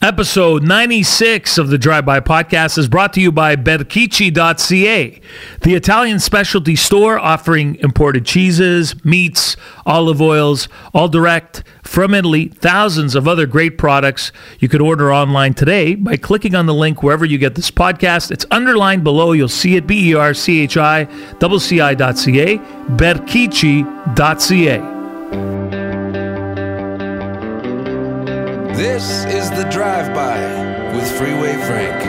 Episode 96 of the Drive By Podcast is brought to you by Berchicci.ca, the Italian specialty store offering imported cheeses, meats, olive oils, all direct from Italy, thousands of other great products. You could order online today by clicking on the link wherever you get this podcast. It's underlined below. You'll see it B E R C H I C I.ca, Berchicci.ca. This is the Drive By with Freeway Frank.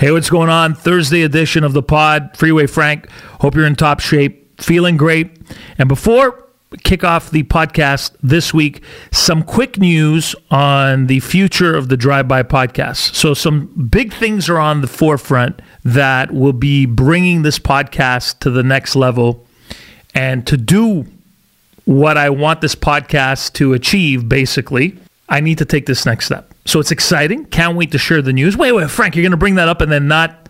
Hey, what's going on? Thursday edition of the pod. Freeway Frank. Hope you're in top shape, feeling great. And before kick off the podcast this week, some quick news on the future of the Drive By podcast. So, some big things are on the forefront that will be bringing this podcast to the next level. And to do what I want this podcast to achieve, basically, I need to take this next step. So, it's exciting. Can't wait to share the news. Wait, wait, Frank, you're going to bring that up and then not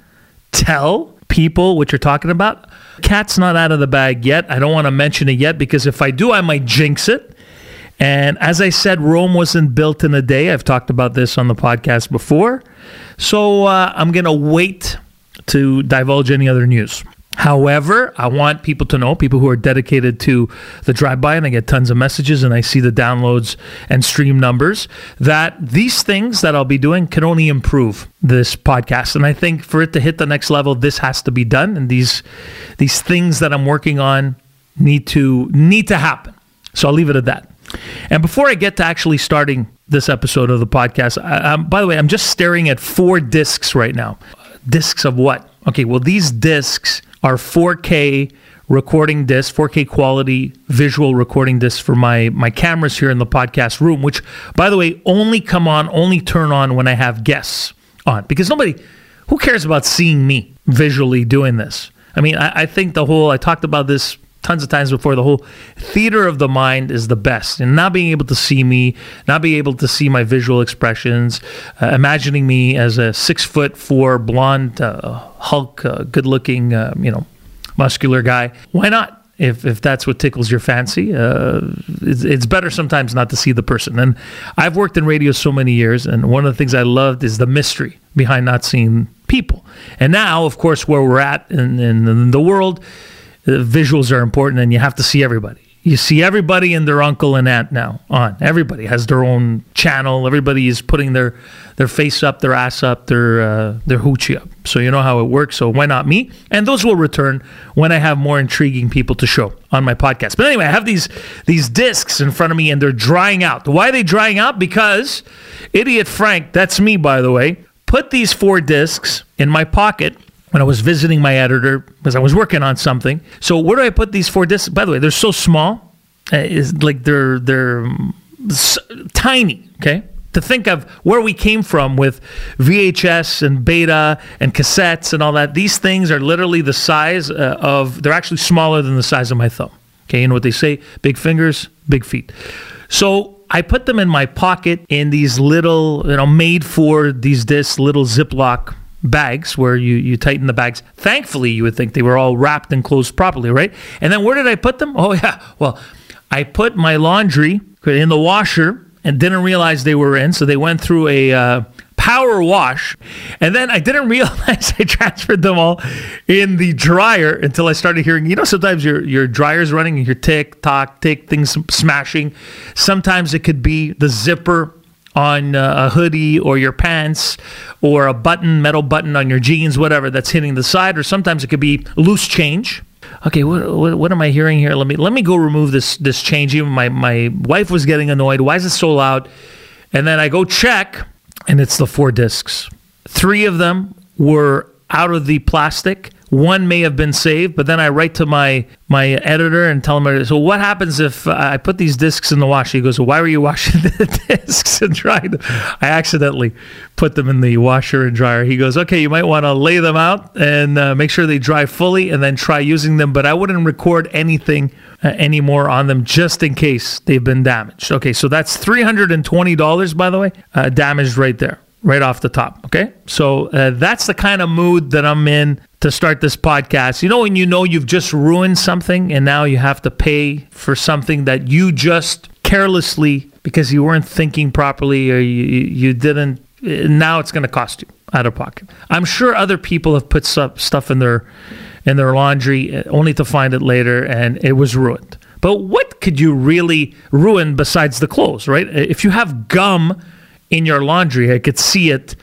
tell people what you're talking about? Cat's not out of the bag yet. I don't want to mention it yet because if I do, I might jinx it. And as I said, Rome wasn't built in a day. I've talked about this on the podcast before. So uh, I'm going to wait to divulge any other news. However, I want people to know, people who are dedicated to the drive by, and I get tons of messages and I see the downloads and stream numbers, that these things that I'll be doing can only improve this podcast. And I think for it to hit the next level, this has to be done. And these these things that I'm working on need to need to happen. So I'll leave it at that. And before I get to actually starting this episode of the podcast, I, by the way, I'm just staring at four discs right now. Discs of what? Okay, well, these discs are 4K recording discs, 4K quality visual recording discs for my my cameras here in the podcast room, which by the way only come on, only turn on when I have guests on, because nobody who cares about seeing me visually doing this. I mean, I, I think the whole I talked about this tons of times before. The whole theater of the mind is the best, and not being able to see me, not being able to see my visual expressions, uh, imagining me as a six foot four blonde uh, Hulk, uh, good looking, uh, you know, muscular guy. Why not? If, if that's what tickles your fancy, uh, it's, it's better sometimes not to see the person. And I've worked in radio so many years, and one of the things I loved is the mystery behind not seeing people. And now, of course, where we're at in, in, in the world, visuals are important and you have to see everybody. You see everybody and their uncle and aunt now on. Everybody has their own channel. Everybody is putting their their face up, their ass up, their uh, their hoochie up. So you know how it works. So why not me? And those will return when I have more intriguing people to show on my podcast. But anyway, I have these these discs in front of me and they're drying out. Why are they drying out? Because idiot Frank, that's me by the way, put these four discs in my pocket when I was visiting my editor because I was working on something. So where do I put these four discs? By the way, they're so small. Uh, is like they're they're s- tiny. Okay. To think of where we came from with VHS and beta and cassettes and all that, these things are literally the size uh, of, they're actually smaller than the size of my thumb. Okay, you know what they say? Big fingers, big feet. So I put them in my pocket in these little, you know, made for these discs, little Ziploc bags where you, you tighten the bags. Thankfully, you would think they were all wrapped and closed properly, right? And then where did I put them? Oh, yeah. Well, I put my laundry in the washer and didn't realize they were in. So they went through a uh, power wash. And then I didn't realize I transferred them all in the dryer until I started hearing, you know, sometimes your, your dryer's running and your tick, tock, tick, things smashing. Sometimes it could be the zipper on uh, a hoodie or your pants or a button, metal button on your jeans, whatever that's hitting the side, or sometimes it could be loose change. Okay, what, what, what am I hearing here? Let me let me go remove this this change. Even my my wife was getting annoyed. Why is it so loud? And then I go check, and it's the four discs. Three of them were out of the plastic one may have been saved, but then I write to my my editor and tell him, so what happens if I put these discs in the washer? He goes, why were you washing the discs and drying them? I accidentally put them in the washer and dryer. He goes, okay, you might want to lay them out and uh, make sure they dry fully and then try using them, but I wouldn't record anything uh, anymore on them just in case they've been damaged. Okay, so that's $320, by the way, uh, damaged right there right off the top. Okay. So uh, that's the kind of mood that I'm in to start this podcast. You know, when you know you've just ruined something and now you have to pay for something that you just carelessly, because you weren't thinking properly or you, you didn't, now it's going to cost you out of pocket. I'm sure other people have put stuff in their in their laundry uh, only to find it later and it was ruined. But what could you really ruin besides the clothes, right? If you have gum in your laundry, I could see it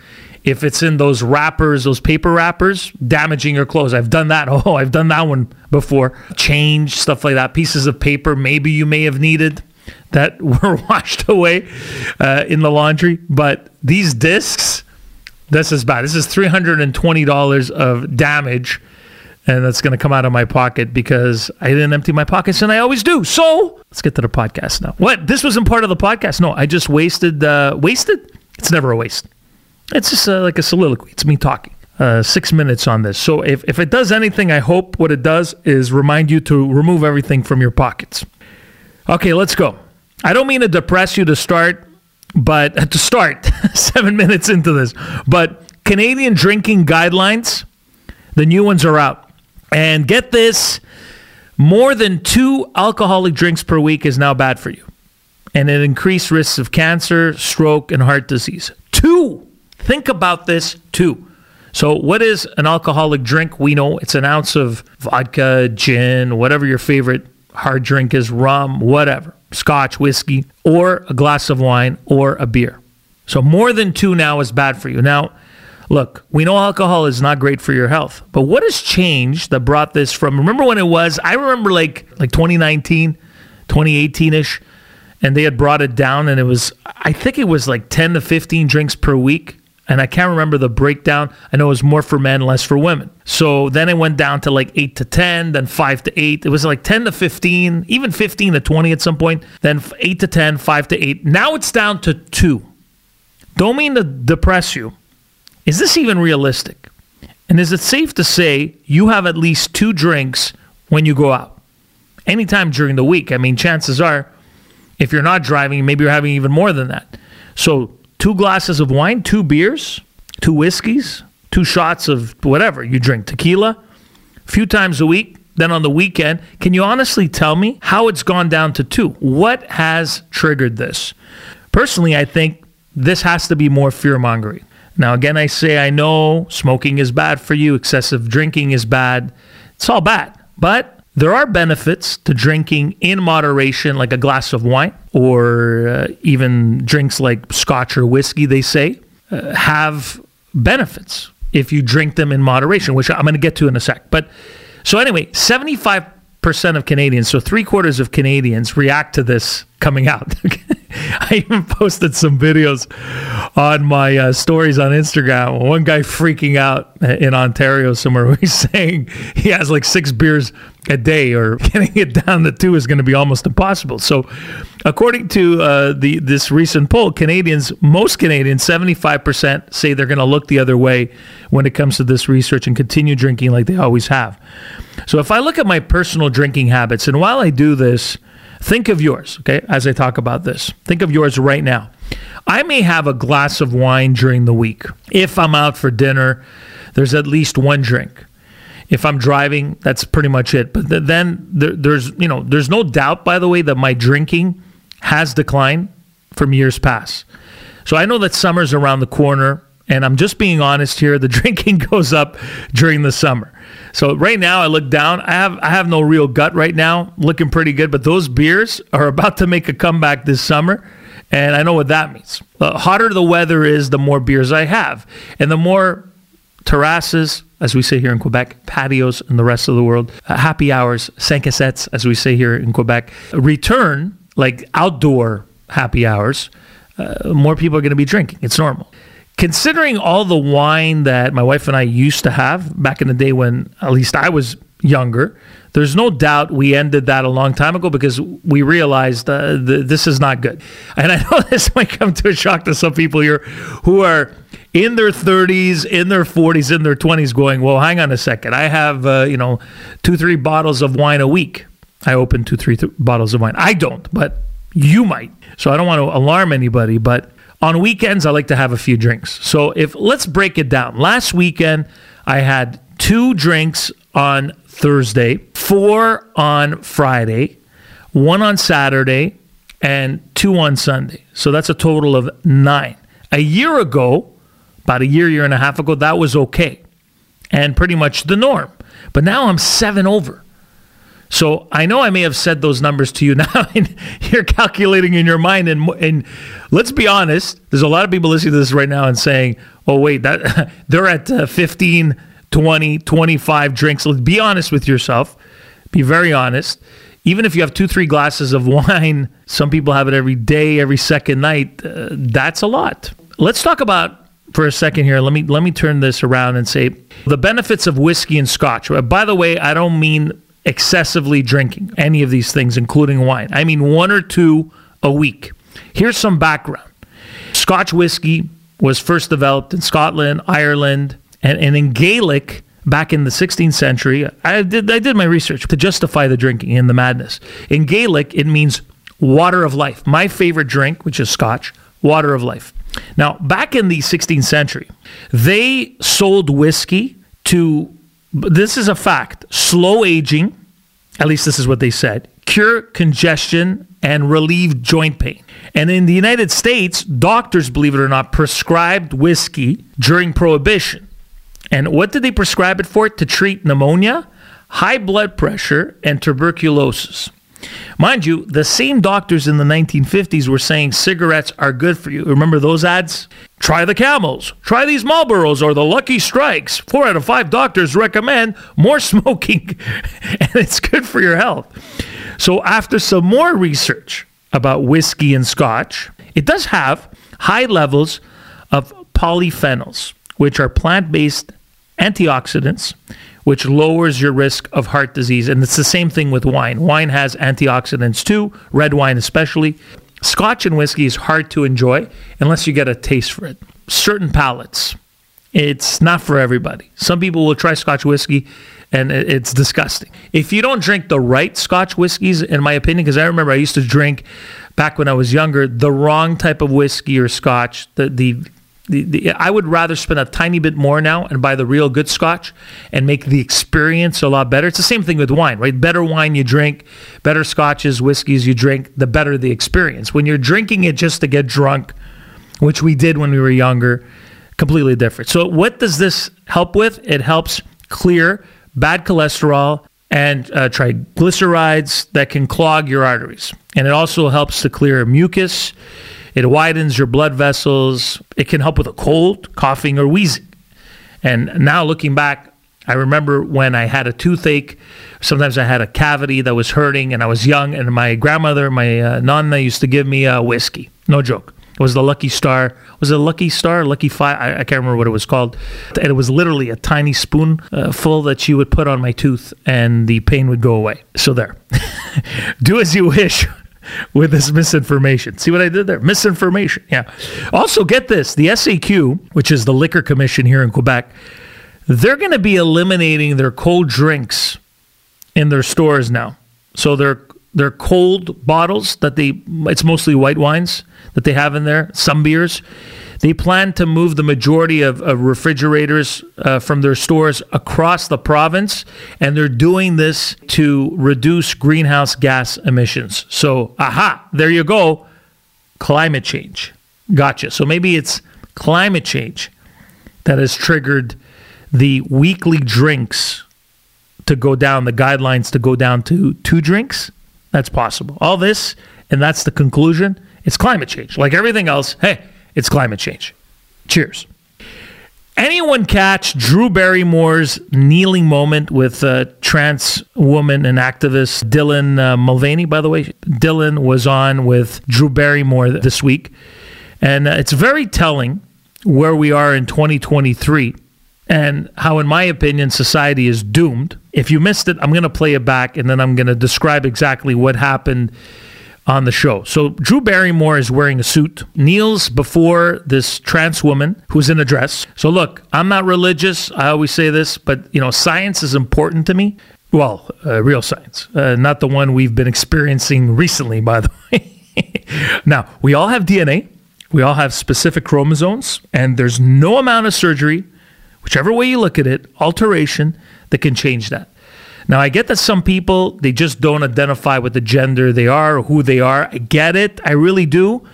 if it's in those wrappers, those paper wrappers, damaging your clothes. I've done that. Oh, I've done that one before. Change, stuff like that. Pieces of paper maybe you may have needed that were washed away uh, in the laundry. But these discs, this is bad. This is $320 of damage and that's going to come out of my pocket because I didn't empty my pockets, and I always do. So let's get to the podcast now. What? This wasn't part of the podcast? No, I just wasted. Uh, wasted? It's never a waste. It's just uh, like a soliloquy. It's me talking. Uh, six minutes on this. So if, if it does anything, I hope what it does is remind you to remove everything from your pockets. Okay, let's go. I don't mean to depress you to start, but to start seven minutes into this, but Canadian drinking guidelines, the new ones are out. And get this more than two alcoholic drinks per week is now bad for you. And it increased risks of cancer, stroke, and heart disease. Two. Think about this, too. So, what is an alcoholic drink? We know it's an ounce of vodka, gin, whatever your favorite hard drink is, rum, whatever, scotch, whiskey, or a glass of wine or a beer. So, more than two now is bad for you. Now, Look, we know alcohol is not great for your health, but what has changed that brought this from? Remember when it was? I remember like like 2019, 2018 ish, and they had brought it down, and it was I think it was like 10 to 15 drinks per week. And I can't remember the breakdown. I know it was more for men, less for women. So then it went down to like 8 to 10, then 5 to 8. It was like 10 to 15, even 15 to 20 at some point, then 8 to 10, 5 to 8. Now it's down to 2. Don't mean to depress you, is this even realistic? And is it safe to say you have at least two drinks when you go out? Anytime during the week. I mean, chances are, if you're not driving, maybe you're having even more than that. So, two glasses of wine, two beers, two whiskeys, two shots of whatever you drink, tequila, a few times a week. Then on the weekend, can you honestly tell me how it's gone down to two? What has triggered this? Personally, I think this has to be more fear mongering. Now, again, I say I know smoking is bad for you, excessive drinking is bad. It's all bad. But there are benefits to drinking in moderation, like a glass of wine or uh, even drinks like scotch or whiskey, they say, uh, have benefits if you drink them in moderation, which I'm going to get to in a sec. But so, anyway, 75% of Canadians, so three quarters of Canadians, react to this coming out. I even posted some videos on my uh, stories on Instagram. One guy freaking out in Ontario somewhere where he's saying he has like six beers a day, or getting it down to two is going to be almost impossible. So, according to uh, the this recent poll, Canadians, most Canadians, seventy five percent say they're going to look the other way when it comes to this research and continue drinking like they always have. So, if I look at my personal drinking habits, and while I do this Think of yours, okay, as I talk about this. Think of yours right now. I may have a glass of wine during the week. If I'm out for dinner, there's at least one drink. If I'm driving, that's pretty much it. But then there, there's, you know, there's no doubt, by the way, that my drinking has declined from years past. So I know that summer's around the corner, and I'm just being honest here. The drinking goes up during the summer. So right now I look down. I have I have no real gut right now. Looking pretty good, but those beers are about to make a comeback this summer. And I know what that means. The hotter the weather is, the more beers I have. And the more terraces, as we say here in Quebec, patios in the rest of the world, uh, happy hours, cinq sets, as we say here in Quebec, return like outdoor happy hours, uh, more people are going to be drinking. It's normal considering all the wine that my wife and I used to have back in the day when at least I was younger, there's no doubt we ended that a long time ago because we realized uh, th- this is not good. And I know this might come to a shock to some people here who are in their 30s, in their 40s, in their 20s going, well, hang on a second. I have, uh, you know, two, three bottles of wine a week. I open two, three th- bottles of wine. I don't, but you might. So I don't want to alarm anybody, but On weekends, I like to have a few drinks. So if let's break it down. Last weekend, I had two drinks on Thursday, four on Friday, one on Saturday, and two on Sunday. So that's a total of nine. A year ago, about a year, year and a half ago, that was okay and pretty much the norm. But now I'm seven over. So I know I may have said those numbers to you now, and you're calculating in your mind. And, and let's be honest, there's a lot of people listening to this right now and saying, "Oh wait, that they're at uh, 15, 20, 25 drinks." Let's be honest with yourself. Be very honest. Even if you have two, three glasses of wine, some people have it every day, every second night. Uh, that's a lot. Let's talk about for a second here. Let me let me turn this around and say the benefits of whiskey and scotch. By the way, I don't mean excessively drinking any of these things, including wine. I mean one or two a week. Here's some background. Scotch whiskey was first developed in Scotland, Ireland, and, and in Gaelic back in the 16th century. I did I did my research to justify the drinking and the madness. In Gaelic, it means water of life. My favorite drink, which is scotch, water of life. Now, back in the 16th century, they sold whiskey to this is a fact. Slow aging, at least this is what they said, cure congestion and relieve joint pain. And in the United States, doctors, believe it or not, prescribed whiskey during Prohibition. And what did they prescribe it for? To treat pneumonia, high blood pressure, and tuberculosis. Mind you, the same doctors in the 1950s were saying cigarettes are good for you. Remember those ads? Try the camels, try these Marlboros or the Lucky Strikes. Four out of five doctors recommend more smoking, and it's good for your health. So, after some more research about whiskey and scotch, it does have high levels of polyphenols, which are plant based antioxidants which lowers your risk of heart disease. And it's the same thing with wine. Wine has antioxidants too, red wine especially. Scotch and whiskey is hard to enjoy unless you get a taste for it. Certain palates, it's not for everybody. Some people will try Scotch whiskey and it's disgusting. If you don't drink the right Scotch whiskeys, in my opinion, because I remember I used to drink back when I was younger the wrong type of whiskey or Scotch, the the the, the, I would rather spend a tiny bit more now and buy the real good scotch and make the experience a lot better. It's the same thing with wine, right? Better wine you drink, better scotches, whiskeys you drink, the better the experience. When you're drinking it just to get drunk, which we did when we were younger, completely different. So, what does this help with? It helps clear bad cholesterol and uh, triglycerides that can clog your arteries. And it also helps to clear mucus it widens your blood vessels. It can help with a cold, coughing, or wheezing. And now looking back, I remember when I had a toothache. Sometimes I had a cavity that was hurting, and I was young. And my grandmother, my uh, nonna, used to give me a whiskey. No joke. It was the Lucky Star. Was it Lucky Star? Lucky Five? I, I can't remember what it was called. And it was literally a tiny spoon uh, full that she would put on my tooth, and the pain would go away. So there. Do as you wish with this misinformation. See what I did there? Misinformation. Yeah. Also, get this the SAQ, which is the liquor commission here in Quebec, they're going to be eliminating their cold drinks in their stores now. So they're they're cold bottles that they it's mostly white wines that they have in there, some beers. They plan to move the majority of, of refrigerators uh, from their stores across the province, and they're doing this to reduce greenhouse gas emissions. So, aha, there you go. Climate change. Gotcha. So maybe it's climate change that has triggered the weekly drinks to go down, the guidelines to go down to two drinks. That's possible. All this, and that's the conclusion. It's climate change. Like everything else, hey, it's climate change. Cheers. Anyone catch Drew Barrymore's kneeling moment with a trans woman and activist Dylan uh, Mulvaney? By the way, Dylan was on with Drew Barrymore this week, and uh, it's very telling where we are in 2023 and how, in my opinion, society is doomed. If you missed it, I'm going to play it back, and then I'm going to describe exactly what happened on the show. So Drew Barrymore is wearing a suit, kneels before this trans woman who's in a dress. So look, I'm not religious. I always say this, but you know, science is important to me. Well, uh, real science, uh, not the one we've been experiencing recently, by the way. now, we all have DNA. We all have specific chromosomes, and there's no amount of surgery, whichever way you look at it, alteration that can change that. Now, I get that some people, they just don't identify with the gender they are or who they are. I get it. I really do.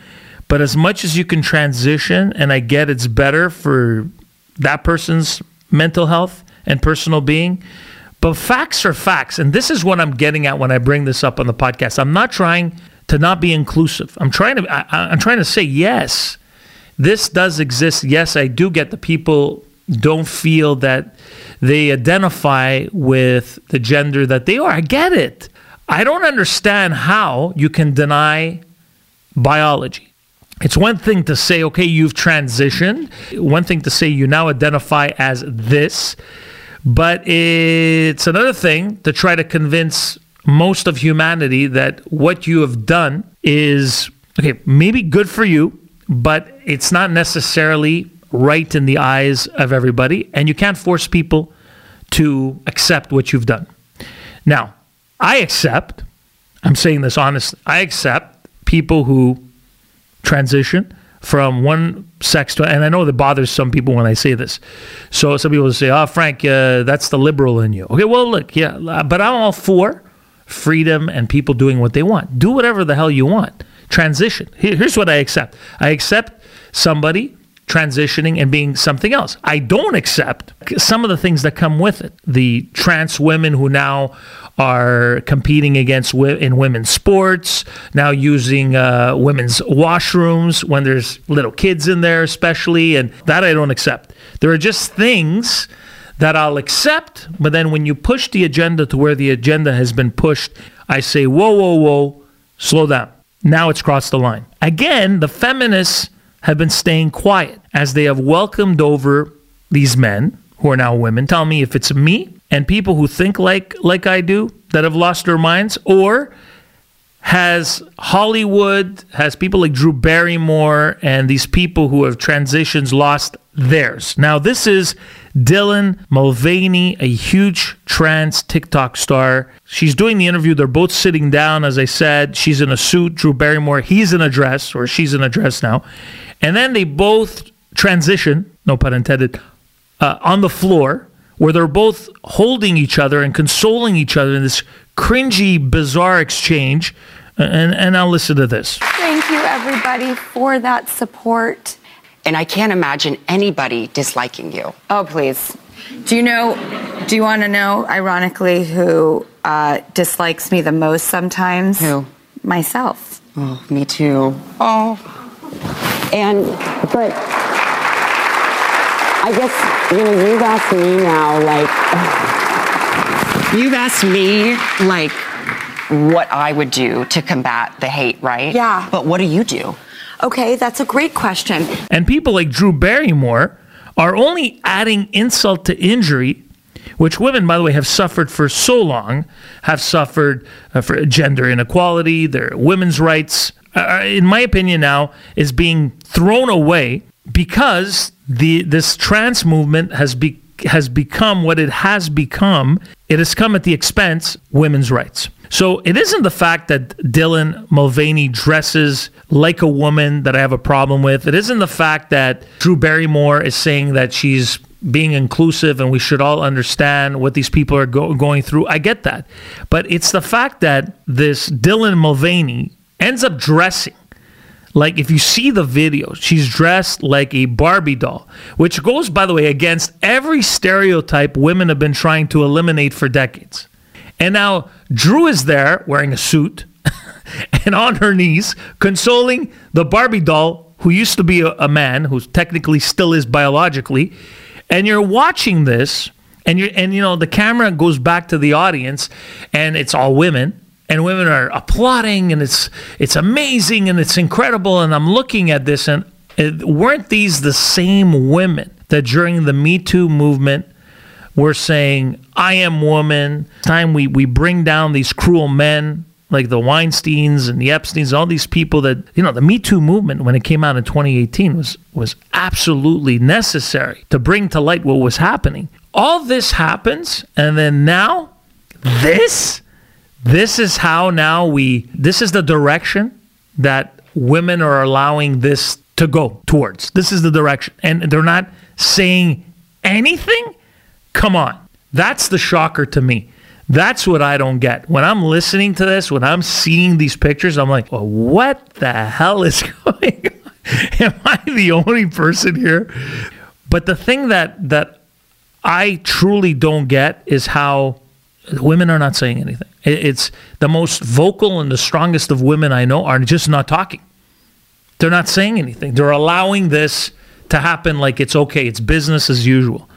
But as much as you can transition, and I get it's better for that person's mental health and personal being, but facts are facts. And this is what I'm getting at when I bring this up on the podcast. I'm not trying to not be inclusive. I'm trying to I, I'm trying to say yes, this does exist. Yes, I do get the people don't feel that they identify with the gender that they are. I get it. I don't understand how you can deny biology. It's one thing to say, okay, you've transitioned. One thing to say you now identify as this. But it's another thing to try to convince most of humanity that what you have done is, okay, maybe good for you, but it's not necessarily right in the eyes of everybody, and you can't force people to accept what you've done. Now, I accept, I'm saying this honestly, I accept people who transition from one sex to, and I know that bothers some people when I say this. So some people say, "Oh, Frank, uh, that's the liberal in you." Okay, well, look, yeah, but I'm all for freedom and people doing what they want. Do whatever the hell you want. Transition. Here's what I accept. I accept somebody transitioning and being something else. I don't accept some of the things that come with it. The trans women who now are competing against in women's sports, now using uh, women's washrooms when there's little kids in there, especially, and that I don't accept. There are just things that I'll accept, but then when you push the agenda to where the agenda has been pushed, I say, whoa, whoa, whoa, slow down. Now it's crossed the line. Again, the feminists have been staying quiet as they have welcomed over these men who are now women. Tell me if it's me and people who think like like I do that have lost their minds, or has Hollywood, has people like Drew Barrymore and these people who have transitions lost theirs. Now, this is Dylan Mulvaney, a huge trans TikTok star. She's doing the interview. They're both sitting down, as I said. She's in a suit, Drew Barrymore. He's in a dress, or she's in a dress now. And then they both transition, no pun intended, uh, on the floor where they're both holding each other and consoling each other in this cringy, bizarre exchange. And, and I'll listen to this. Thank you, everybody, for that support. And I can't imagine anybody disliking you. Oh, please. Do you know, do you want to know, ironically, who uh, dislikes me the most sometimes? Who? Myself. Oh, me too. Oh. And, but I guess, you know, you've asked me now, like, you've asked me, like, what I would do to combat the hate, right? Yeah. But what do you do? Okay, that's a great question. And people like Drew Barrymore are only adding insult to injury, which women, by the way, have suffered for so long, have suffered uh, for gender inequality, their women's rights, uh, in my opinion, now is being thrown away because the this trans movement has be, has become what it has become. It has come at the expense women's rights. So it isn't the fact that Dylan Mulvaney dresses like a woman that I have a problem with. It isn't the fact that Drew Barrymore is saying that she's being inclusive and we should all understand what these people are go- going through. I get that. But it's the fact that this Dylan Mulvaney ends up dressing like if you see the video, she's dressed like a Barbie doll, which goes, by the way, against every stereotype women have been trying to eliminate for decades. And now Drew is there wearing a suit and on her knees, consoling the Barbie doll who used to be a, a man, who technically still is biologically. And you're watching this, and you and you know the camera goes back to the audience, and it's all women and women are applauding and it's it's amazing and it's incredible and I'm looking at this and it, weren't these the same women that during the Me Too movement were saying I am woman. Time we we bring down these cruel men like the Weinsteins and the Epsteins all these people that you know the Me Too movement when it came out in 2018 was was absolutely necessary to bring to light what was happening. All this happens and then now this this is how now we, this is the direction that women are allowing this to go towards. This is the direction. And they're not saying anything? Come on. That's the shocker to me. That's what I don't get. When I'm listening to this, when I'm seeing these pictures, I'm like, well, what the hell is going on? Am I the only person here? But the thing that that I truly don't get is how women are not saying anything. It's the most vocal and the strongest of women I know are just not talking. They're not saying anything. They're allowing this to happen like it's okay. It's business as usual.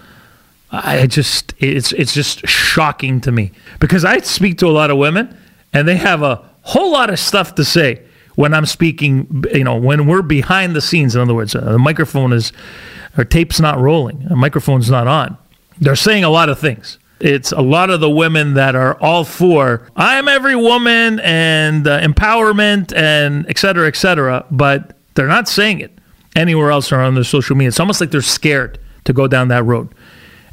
I just it's it's just shocking to me because I speak to a lot of women and they have a whole lot of stuff to say when I'm speaking. You know, when we're behind the scenes. In other words, uh, the microphone is or tape's not rolling, a microphone's not on. They're saying a lot of things. It's a lot of the women that are all for I am every woman and uh, empowerment and et cetera, et cetera, but they're not saying it anywhere else or on their social media. It's almost like they're scared to go down that road.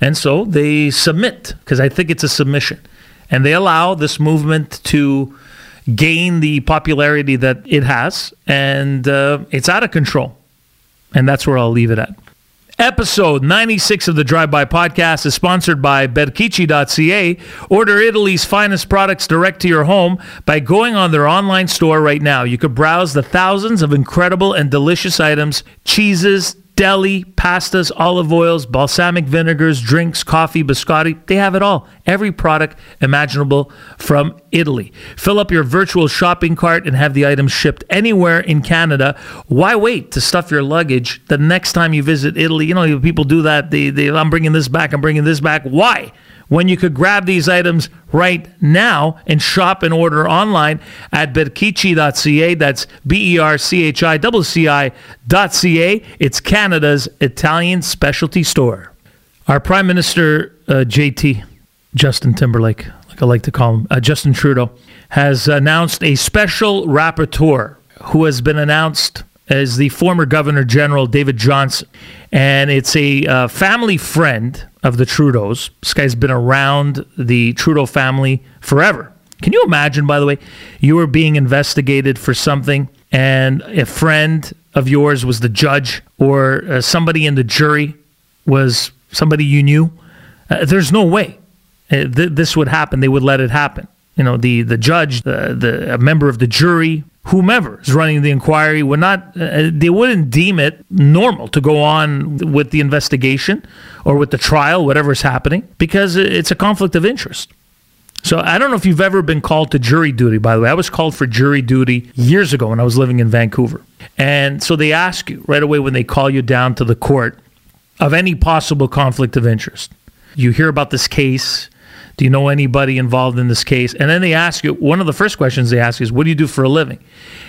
And so they submit, because I think it's a submission. And they allow this movement to gain the popularity that it has. And uh, it's out of control. And that's where I'll leave it at. Episode 96 of the Drive By Podcast is sponsored by Berchicci.ca. Order Italy's finest products direct to your home by going on their online store right now. You could browse the thousands of incredible and delicious items, cheeses, deli, pastas, olive oils, balsamic vinegars, drinks, coffee, biscotti. They have it all. Every product imaginable from Italy. Fill up your virtual shopping cart and have the items shipped anywhere in Canada. Why wait to stuff your luggage the next time you visit Italy? You know, people do that. They, they, I'm bringing this back. I'm bringing this back. Why? When you could grab these items right now and shop and order online at berchicci.ca. That's B E R C H I C I.ca. It's Canada's Italian specialty store. Our Prime Minister, uh, JT, Justin Timberlake, like I like to call him, uh, Justin Trudeau, has announced a special rapporteur who has been announced as the former Governor General David Johnston, And it's a uh, family friend of the Trudeaus. This guy's been around the Trudeau family forever. Can you imagine, by the way, you were being investigated for something and a friend of yours was the judge or uh, somebody in the jury was somebody you knew? Uh, there's no way uh, th- this would happen. They would let it happen. You know, the, the judge, the, the a member of the jury, whomever is running the inquiry would not uh, they wouldn't deem it normal to go on with the investigation or with the trial whatever's happening because it's a conflict of interest. So i don't know if you've ever been called to jury duty by the way. I was called for jury duty years ago when i was living in vancouver. And so they ask you right away when they call you down to the court of any possible conflict of interest. You hear about this case do you know anybody involved in this case? And then they ask you, one of the first questions they ask is, what do you do for a living?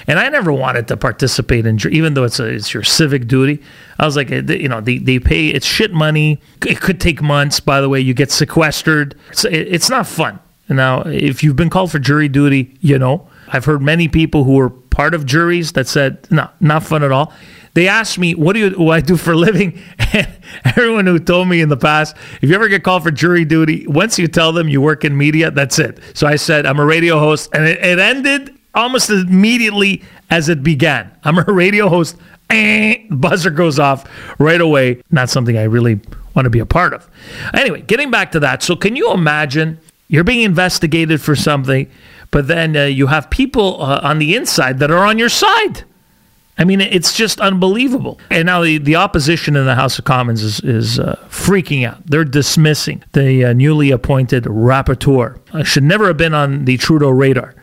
And I never wanted to participate in, even though it's, a, it's your civic duty. I was like, you know, they, they pay, it's shit money. It could take months, by the way. You get sequestered. It's, it's not fun. Now, if you've been called for jury duty, you know. I've heard many people who were part of juries that said, no, not fun at all they asked me, what do you what I do for a living? And everyone who told me in the past, if you ever get called for jury duty, once you tell them you work in media, that's it. So I said, I'm a radio host. And it, it ended almost immediately as it began. I'm a radio host. Eh, buzzer goes off right away. Not something I really want to be a part of. Anyway, getting back to that. So can you imagine you're being investigated for something, but then uh, you have people uh, on the inside that are on your side? I mean, it's just unbelievable. And now the, the opposition in the House of Commons is, is uh, freaking out. They're dismissing the uh, newly appointed rapporteur. Uh, should never have been on the Trudeau radar.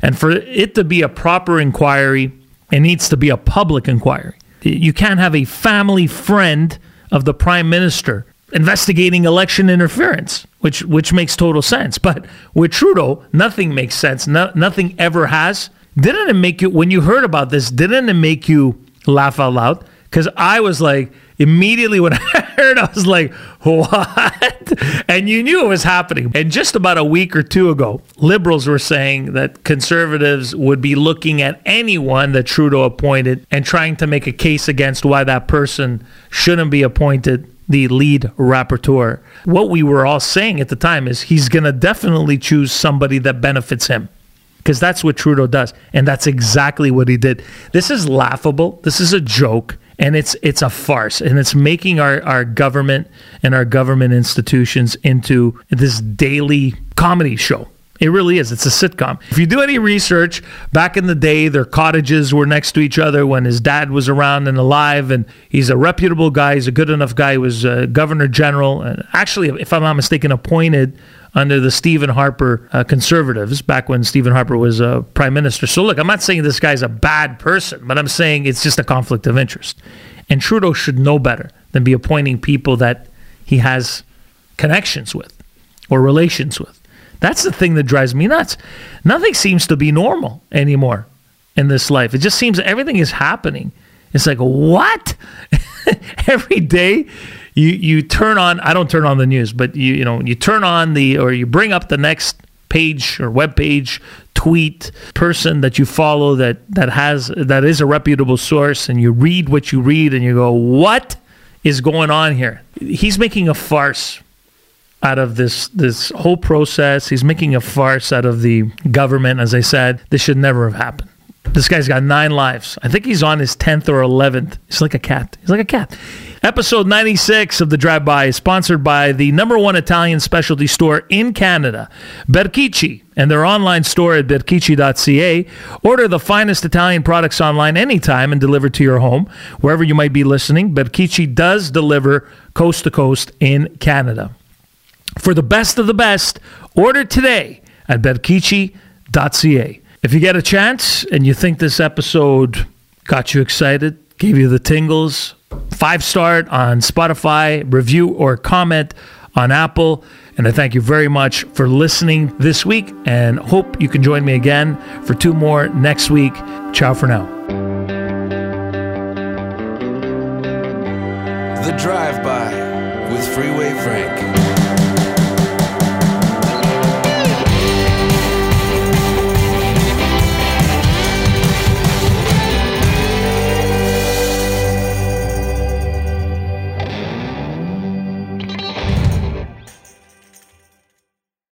And for it to be a proper inquiry, it needs to be a public inquiry. You can't have a family friend of the prime minister investigating election interference, which which makes total sense. But with Trudeau, nothing makes sense. No, nothing ever has. Didn't it make you, when you heard about this, didn't it make you laugh out loud? Because I was like, immediately when I heard, I was like, what? And you knew it was happening. And just about a week or two ago, liberals were saying that conservatives would be looking at anyone that Trudeau appointed and trying to make a case against why that person shouldn't be appointed the lead rapporteur. What we were all saying at the time is he's going to definitely choose somebody that benefits him because that's what Trudeau does. And that's exactly what he did. This is laughable. This is a joke. And it's it's a farce, and it's making our, our government and our government institutions into this daily comedy show. It really is. It's a sitcom. If you do any research, back in the day, their cottages were next to each other when his dad was around and alive. And he's a reputable guy. He's a good enough guy. He was a governor general. And actually, if I'm not mistaken, appointed under the Stephen Harper uh, conservatives back when Stephen Harper was uh, prime minister. So, look, I'm not saying this guy's a bad person, but I'm saying it's just a conflict of interest. And Trudeau should know better than be appointing people that he has connections with or relations with. That's the thing that drives me nuts. Nothing seems to be normal anymore in this life. It just seems everything is happening. It's like, what? Every day you you turn on I don't turn on the news, but you you know, you turn on the or you bring up the next page or web page tweet person that you follow that that has that is a reputable source and you read what you read and you go what is going on here? He's making a farce out of this this whole process. He's making a farce out of the government as i said. This should never have happened this guy's got nine lives. I think he's on his 10th or 11th. He's like a cat. He's like a cat. Episode 96 of The Drive By is sponsored by the number one Italian specialty store in Canada, Berchicci, and their online store at berchicci.ca. Order the finest Italian products online anytime and delivered to your home. Wherever you might be listening, Berchicci does deliver coast to coast in Canada. For the best of the best, order today at berchicci.ca. If you get a chance and you think this episode got you excited, gave you the tingles, five star on Spotify, review or comment on Apple. And I thank you very much for listening this week and hope you can join me again for two more next week. Ciao for now. The Drive By with Freeway Frank.